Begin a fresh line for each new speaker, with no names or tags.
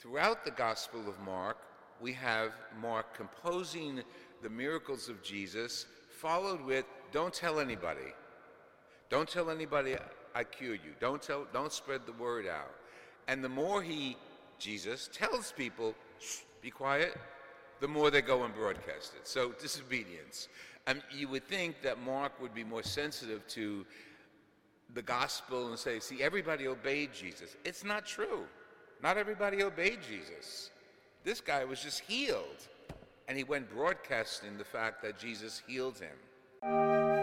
Throughout the Gospel of Mark, we have Mark composing the miracles of Jesus, followed with, Don't tell anybody. Don't tell anybody I cured you. Don't, tell, don't spread the word out. And the more he, Jesus, tells people, be quiet, the more they go and broadcast it. So disobedience. And you would think that Mark would be more sensitive to the gospel and say, see, everybody obeyed Jesus. It's not true. Not everybody obeyed Jesus. This guy was just healed. And he went broadcasting the fact that Jesus healed him.